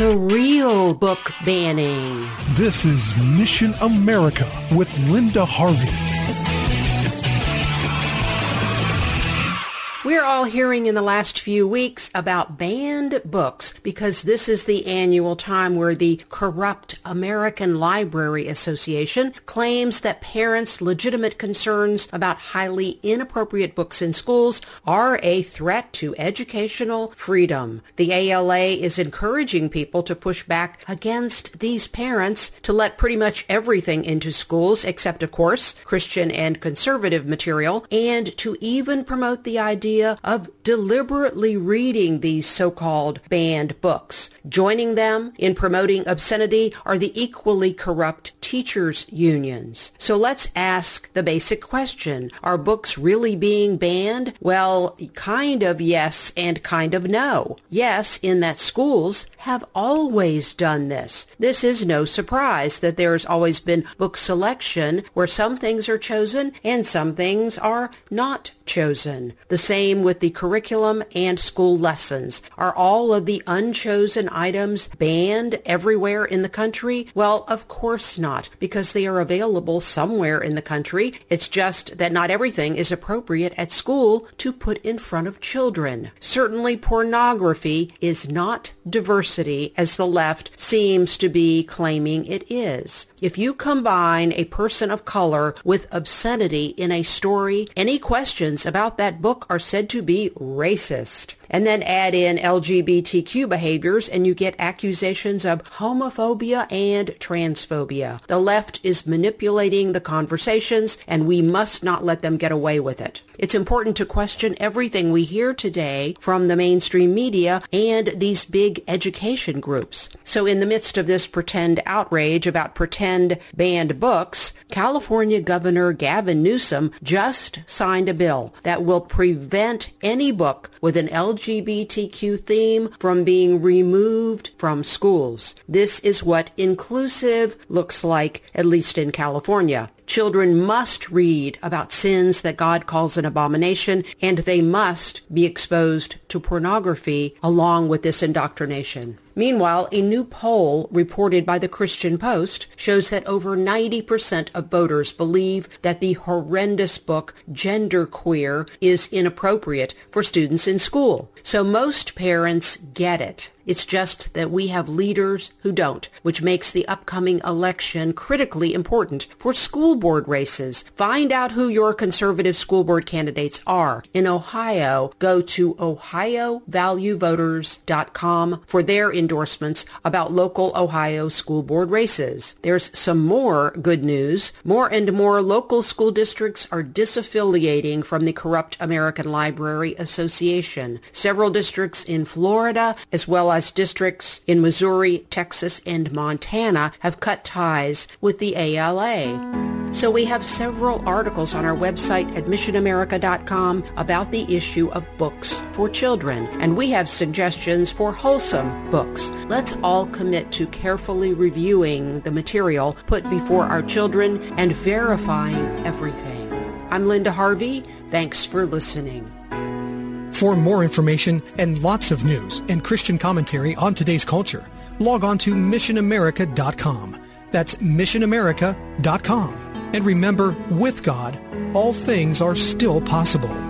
The real book banning. This is Mission America with Linda Harvey. We're all hearing in the last few weeks about banned books because this is the annual time where the corrupt American Library Association claims that parents' legitimate concerns about highly inappropriate books in schools are a threat to educational freedom. The ALA is encouraging people to push back against these parents to let pretty much everything into schools except, of course, Christian and conservative material and to even promote the idea idea of deliberately reading these so-called banned books. Joining them in promoting obscenity are the equally corrupt teachers unions. So let's ask the basic question. Are books really being banned? Well, kind of yes and kind of no. Yes, in that schools have always done this. This is no surprise that there's always been book selection where some things are chosen and some things are not chosen. The same with the curriculum and school lessons. Are all of the unchosen items banned everywhere in the country? Well, of course not, because they are available somewhere in the country. It's just that not everything is appropriate at school to put in front of children. Certainly pornography is not diversity as the left seems to be claiming it is. If you combine a person of color with obscenity in a story, any questions about that book are said to be racist and then add in LGBTQ behaviors and you get accusations of homophobia and transphobia. The left is manipulating the conversations and we must not let them get away with it. It's important to question everything we hear today from the mainstream media and these big education groups. So in the midst of this pretend outrage about pretend banned books, California Governor Gavin Newsom just signed a bill that will prevent any book with an LGBTQ theme from being removed from schools. This is what inclusive looks like, at least in California. Children must read about sins that God calls an abomination, and they must be exposed to pornography along with this indoctrination. Meanwhile, a new poll reported by the Christian Post shows that over 90% of voters believe that the horrendous book Genderqueer is inappropriate for students in school. So most parents get it. It's just that we have leaders who don't, which makes the upcoming election critically important for school board races. Find out who your conservative school board candidates are. In Ohio, go to ohiovaluevoters.com for their endorsements about local Ohio school board races. There's some more good news. More and more local school districts are disaffiliating from the corrupt American Library Association. Several districts in Florida, as well as districts in Missouri, Texas, and Montana, have cut ties with the ALA. So we have several articles on our website at missionamerica.com about the issue of books for children, and we have suggestions for wholesome books. Let's all commit to carefully reviewing the material put before our children and verifying everything. I'm Linda Harvey. Thanks for listening. For more information and lots of news and Christian commentary on today's culture, log on to missionamerica.com. That's missionamerica.com. And remember, with God, all things are still possible.